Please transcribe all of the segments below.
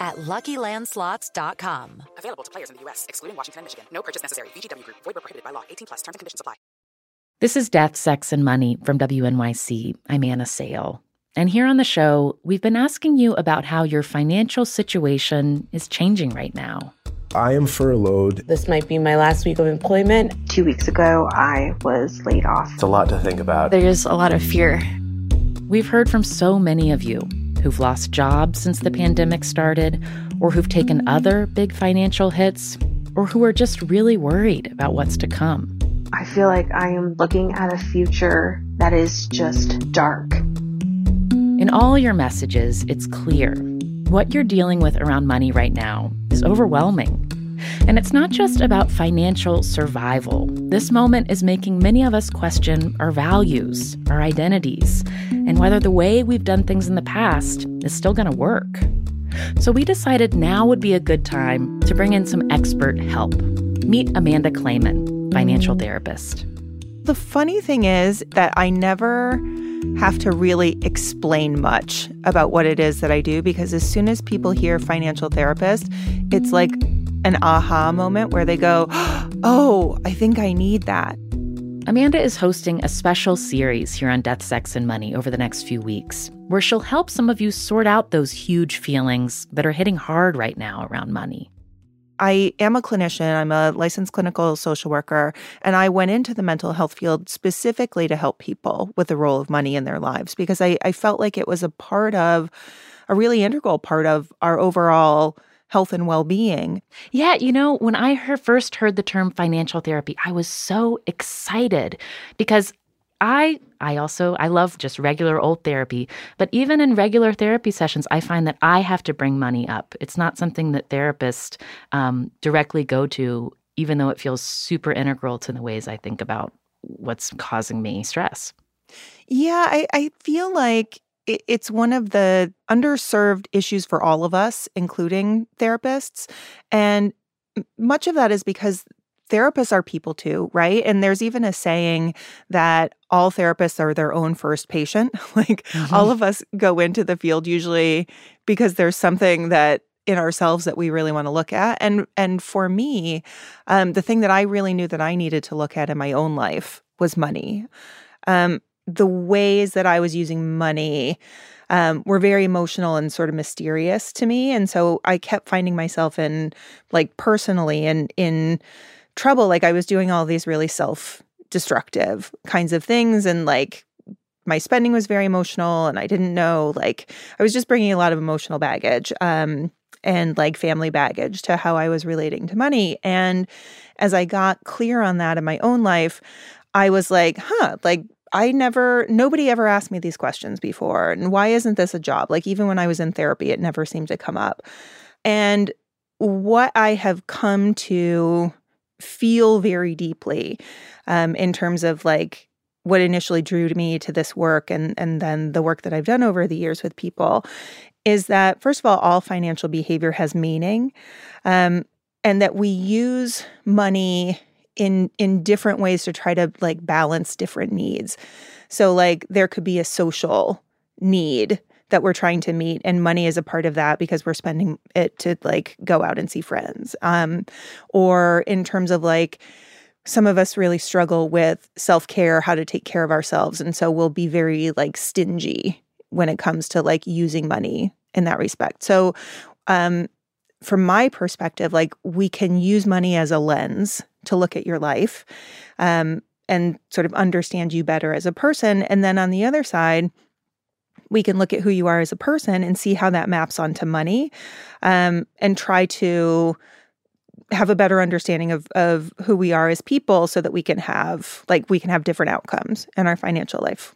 at LuckyLandSlots.com. Available to players in the U.S., excluding Washington and Michigan. No purchase necessary. VGW Group. Void where prohibited by law. 18 plus. Terms and conditions apply. This is Death, Sex, and Money from WNYC. I'm Anna Sale. And here on the show, we've been asking you about how your financial situation is changing right now. I am furloughed. This might be my last week of employment. Two weeks ago, I was laid off. It's a lot to think about. There's a lot of fear. We've heard from so many of you who've lost jobs since the pandemic started, or who've taken other big financial hits, or who are just really worried about what's to come. I feel like I am looking at a future that is just dark. In all your messages, it's clear what you're dealing with around money right now is overwhelming. And it's not just about financial survival. This moment is making many of us question our values, our identities, and whether the way we've done things in the past is still going to work. So we decided now would be a good time to bring in some expert help. Meet Amanda Clayman, financial therapist. The funny thing is that I never have to really explain much about what it is that I do because as soon as people hear financial therapist, it's like an aha moment where they go, Oh, I think I need that. Amanda is hosting a special series here on Death, Sex, and Money over the next few weeks, where she'll help some of you sort out those huge feelings that are hitting hard right now around money. I am a clinician, I'm a licensed clinical social worker, and I went into the mental health field specifically to help people with the role of money in their lives because I, I felt like it was a part of, a really integral part of our overall health and well-being. Yeah, you know, when I heard, first heard the term financial therapy, I was so excited because I I also I love just regular old therapy, but even in regular therapy sessions, I find that I have to bring money up. It's not something that therapists um, directly go to, even though it feels super integral to the ways I think about what's causing me stress. Yeah, I, I feel like it's one of the underserved issues for all of us, including therapists, and much of that is because therapists are people too, right? And there's even a saying that all therapists are their own first patient. like mm-hmm. all of us go into the field usually because there's something that in ourselves that we really want to look at. And and for me, um, the thing that I really knew that I needed to look at in my own life was money. Um, the ways that I was using money um, were very emotional and sort of mysterious to me, and so I kept finding myself in like personally and in trouble. Like i was doing all these really self destructive kinds of things and like my spending was very emotional and i didn't know like i was just bringing a lot of emotional baggage um, and like family baggage to how i was relating to money. And as i got clear on that in my own life i was like huh like I never, nobody ever asked me these questions before. And why isn't this a job? Like, even when I was in therapy, it never seemed to come up. And what I have come to feel very deeply um, in terms of like what initially drew me to this work and and then the work that I've done over the years with people is that first of all all financial behavior has meaning um, and that we use money in in different ways to try to like balance different needs. So like there could be a social need that we're trying to meet and money is a part of that because we're spending it to like go out and see friends. Um or in terms of like some of us really struggle with self-care how to take care of ourselves and so we'll be very like stingy when it comes to like using money in that respect. So um from my perspective like we can use money as a lens to look at your life um and sort of understand you better as a person. And then on the other side we can look at who you are as a person and see how that maps onto money um, and try to have a better understanding of, of who we are as people so that we can have like we can have different outcomes in our financial life.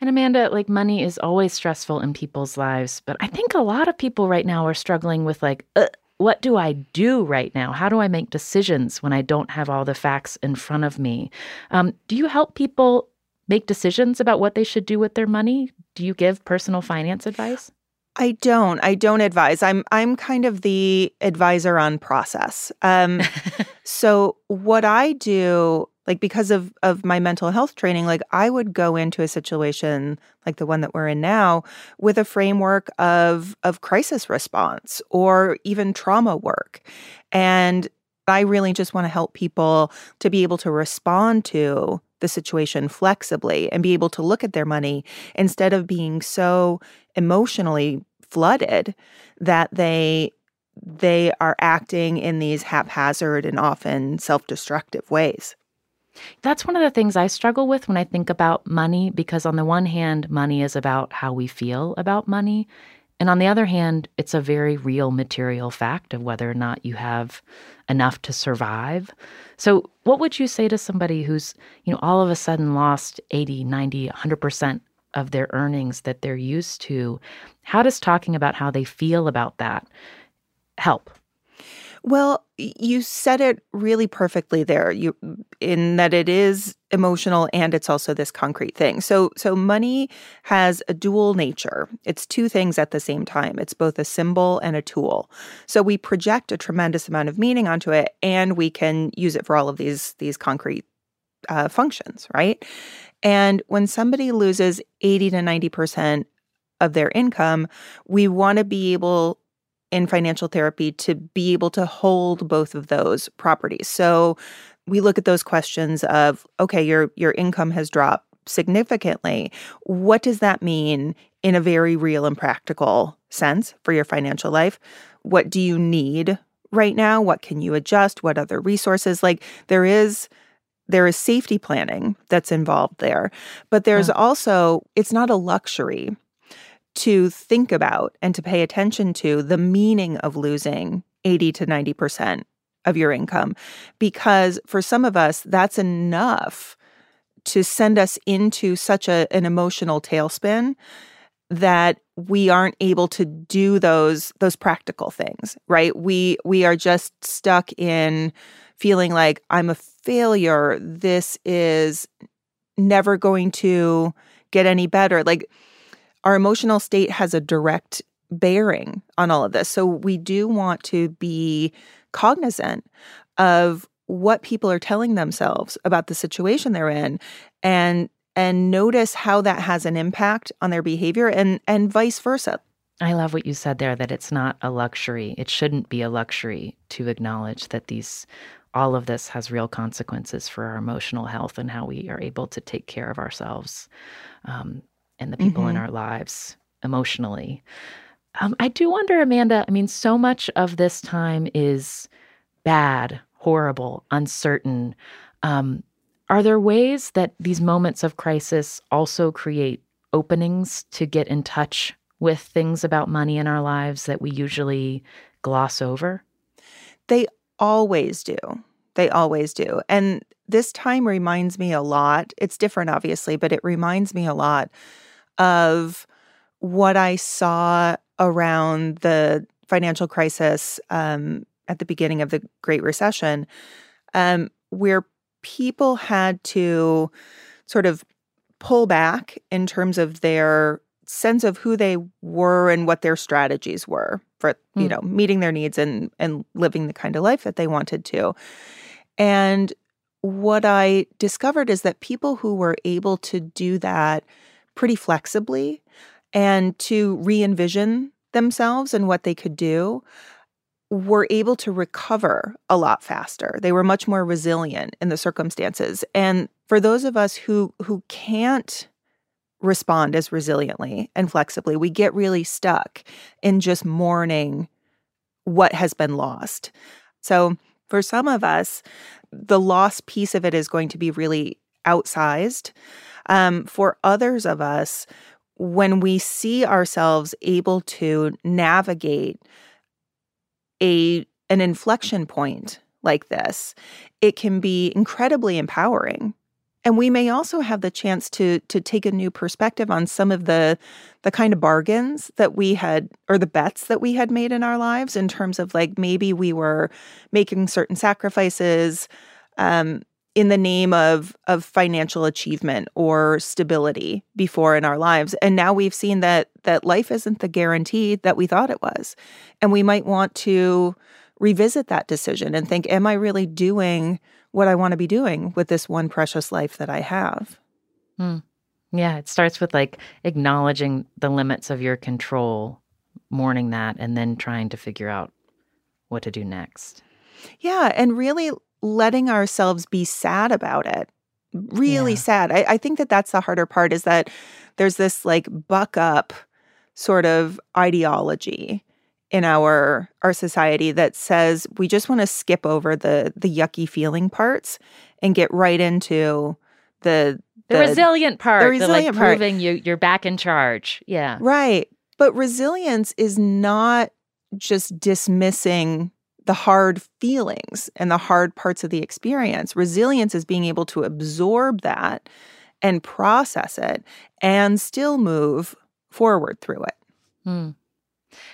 And amanda like money is always stressful in people's lives but i think a lot of people right now are struggling with like uh, what do I do right now? How do I make decisions when I don't have all the facts in front of me? Um, do you help people make decisions about what they should do with their money? Do you give personal finance advice? I don't. I don't advise. I'm I'm kind of the advisor on process. Um, so what I do, like because of of my mental health training, like I would go into a situation like the one that we're in now with a framework of of crisis response or even trauma work, and I really just want to help people to be able to respond to the situation flexibly and be able to look at their money instead of being so emotionally flooded that they they are acting in these haphazard and often self-destructive ways. That's one of the things I struggle with when I think about money because on the one hand money is about how we feel about money and on the other hand, it's a very real material fact of whether or not you have enough to survive. So, what would you say to somebody who's, you know, all of a sudden lost 80, 90, 100% of their earnings that they're used to? How does talking about how they feel about that help? Well, you said it really perfectly there. You in that it is emotional and it's also this concrete thing. So so money has a dual nature. It's two things at the same time. It's both a symbol and a tool. So we project a tremendous amount of meaning onto it and we can use it for all of these these concrete uh, functions, right? And when somebody loses 80 to 90% of their income, we want to be able in financial therapy to be able to hold both of those properties. So we look at those questions of okay, your your income has dropped significantly. What does that mean in a very real and practical sense for your financial life? What do you need right now? What can you adjust? What other resources? Like there is there is safety planning that's involved there. But there's yeah. also it's not a luxury to think about and to pay attention to the meaning of losing 80 to 90% of your income. Because for some of us, that's enough to send us into such a, an emotional tailspin that we aren't able to do those those practical things right? We we are just stuck in feeling like i'm a failure. This is never going to get any better. Like our emotional state has a direct bearing on all of this. So we do want to be cognizant of what people are telling themselves about the situation they're in and and notice how that has an impact on their behavior and and vice versa. I love what you said there that it's not a luxury. It shouldn't be a luxury to acknowledge that these all of this has real consequences for our emotional health and how we are able to take care of ourselves. Um, and the people mm-hmm. in our lives emotionally. Um, I do wonder, Amanda, I mean, so much of this time is bad, horrible, uncertain. Um, are there ways that these moments of crisis also create openings to get in touch with things about money in our lives that we usually gloss over? They always do. They always do. And this time reminds me a lot. It's different, obviously, but it reminds me a lot of what I saw around the financial crisis um, at the beginning of the Great Recession, um, where people had to sort of pull back in terms of their sense of who they were and what their strategies were for you mm. know meeting their needs and and living the kind of life that they wanted to and what i discovered is that people who were able to do that pretty flexibly and to re envision themselves and what they could do were able to recover a lot faster. They were much more resilient in the circumstances. And for those of us who who can't respond as resiliently and flexibly, we get really stuck in just mourning what has been lost. So for some of us, the loss piece of it is going to be really outsized. Um, for others of us, when we see ourselves able to navigate a an inflection point like this, it can be incredibly empowering and we may also have the chance to to take a new perspective on some of the the kind of bargains that we had or the bets that we had made in our lives in terms of like maybe we were making certain sacrifices um, in the name of of financial achievement or stability before in our lives. And now we've seen that that life isn't the guarantee that we thought it was. And we might want to revisit that decision and think am i really doing what i want to be doing with this one precious life that i have hmm. yeah it starts with like acknowledging the limits of your control mourning that and then trying to figure out what to do next yeah and really letting ourselves be sad about it really yeah. sad I, I think that that's the harder part is that there's this like buck up sort of ideology in our our society that says we just want to skip over the the yucky feeling parts and get right into the the, the resilient part, the resilient the, like, part. proving you you're back in charge. Yeah. Right. But resilience is not just dismissing the hard feelings and the hard parts of the experience. Resilience is being able to absorb that and process it and still move forward through it. Hmm.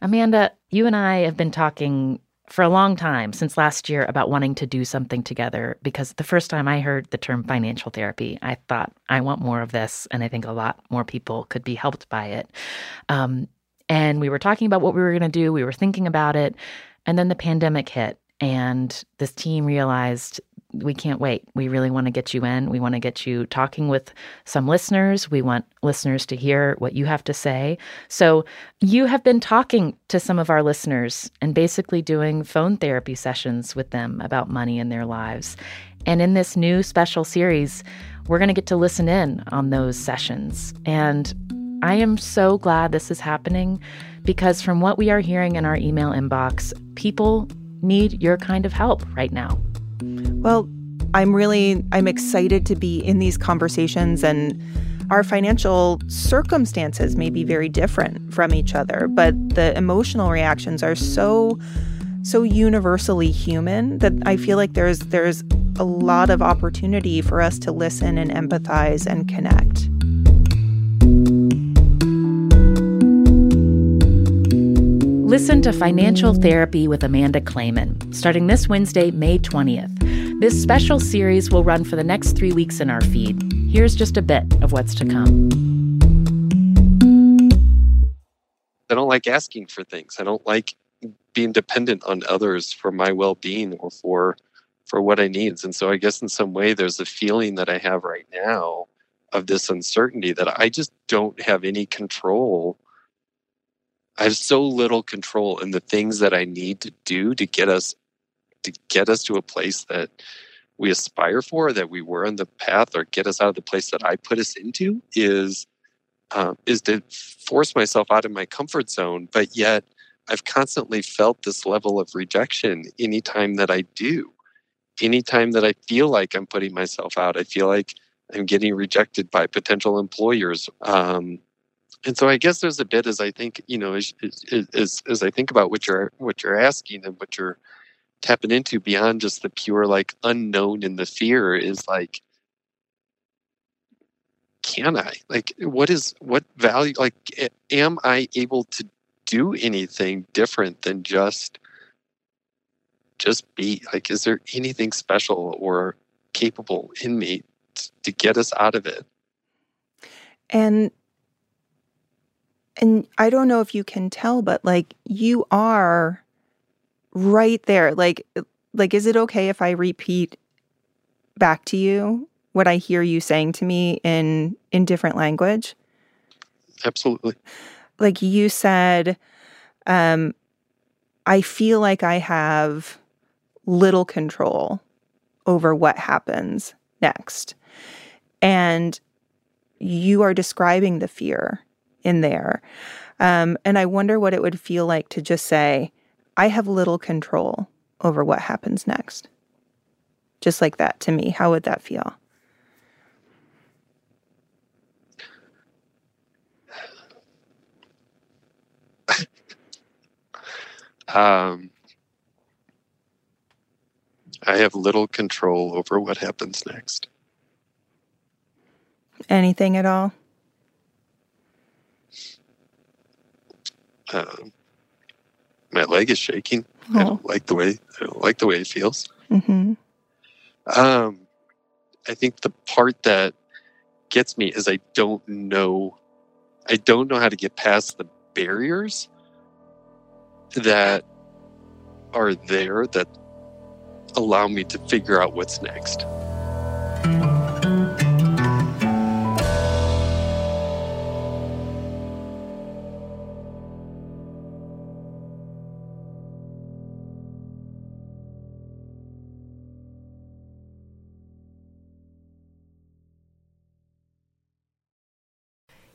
Amanda, you and I have been talking for a long time since last year about wanting to do something together because the first time I heard the term financial therapy, I thought, I want more of this. And I think a lot more people could be helped by it. Um, and we were talking about what we were going to do, we were thinking about it. And then the pandemic hit, and this team realized we can't wait. We really want to get you in. We want to get you talking with some listeners. We want listeners to hear what you have to say. So, you have been talking to some of our listeners and basically doing phone therapy sessions with them about money in their lives. And in this new special series, we're going to get to listen in on those sessions. And I am so glad this is happening because from what we are hearing in our email inbox, people need your kind of help right now. Well, I'm really I'm excited to be in these conversations and our financial circumstances may be very different from each other, but the emotional reactions are so so universally human that I feel like there's there's a lot of opportunity for us to listen and empathize and connect. Listen to Financial Therapy with Amanda Clayman, starting this Wednesday, May 20th. This special series will run for the next three weeks in our feed. Here's just a bit of what's to come. I don't like asking for things. I don't like being dependent on others for my well-being or for for what I need. And so I guess in some way there's a feeling that I have right now of this uncertainty that I just don't have any control I have so little control in the things that I need to do to get us to get us to a place that we aspire for, that we were on the path, or get us out of the place that I put us into is uh, is to force myself out of my comfort zone. But yet, I've constantly felt this level of rejection anytime that I do. Anytime that I feel like I'm putting myself out, I feel like I'm getting rejected by potential employers. Um, and so I guess there's a bit as I think you know as, as as I think about what you're what you're asking and what you're tapping into beyond just the pure like unknown and the fear is like can I? Like what is what value like am I able to do anything different than just just be? Like is there anything special or capable in me to get us out of it? And and I don't know if you can tell, but like you are right there. Like, like, is it okay if I repeat back to you what I hear you saying to me in in different language? Absolutely. Like you said, um, I feel like I have little control over what happens next. And you are describing the fear in there. Um, and I wonder what it would feel like to just say, I have little control over what happens next. Just like that to me. How would that feel? um, I have little control over what happens next. Anything at all? Uh, my leg is shaking. I Oh. don't like the way I don't like the way it feels. Mm-hmm. Um, I think the part that gets me is I don't know. I don't know how to get past the barriers that are there that allow me to figure out what's next.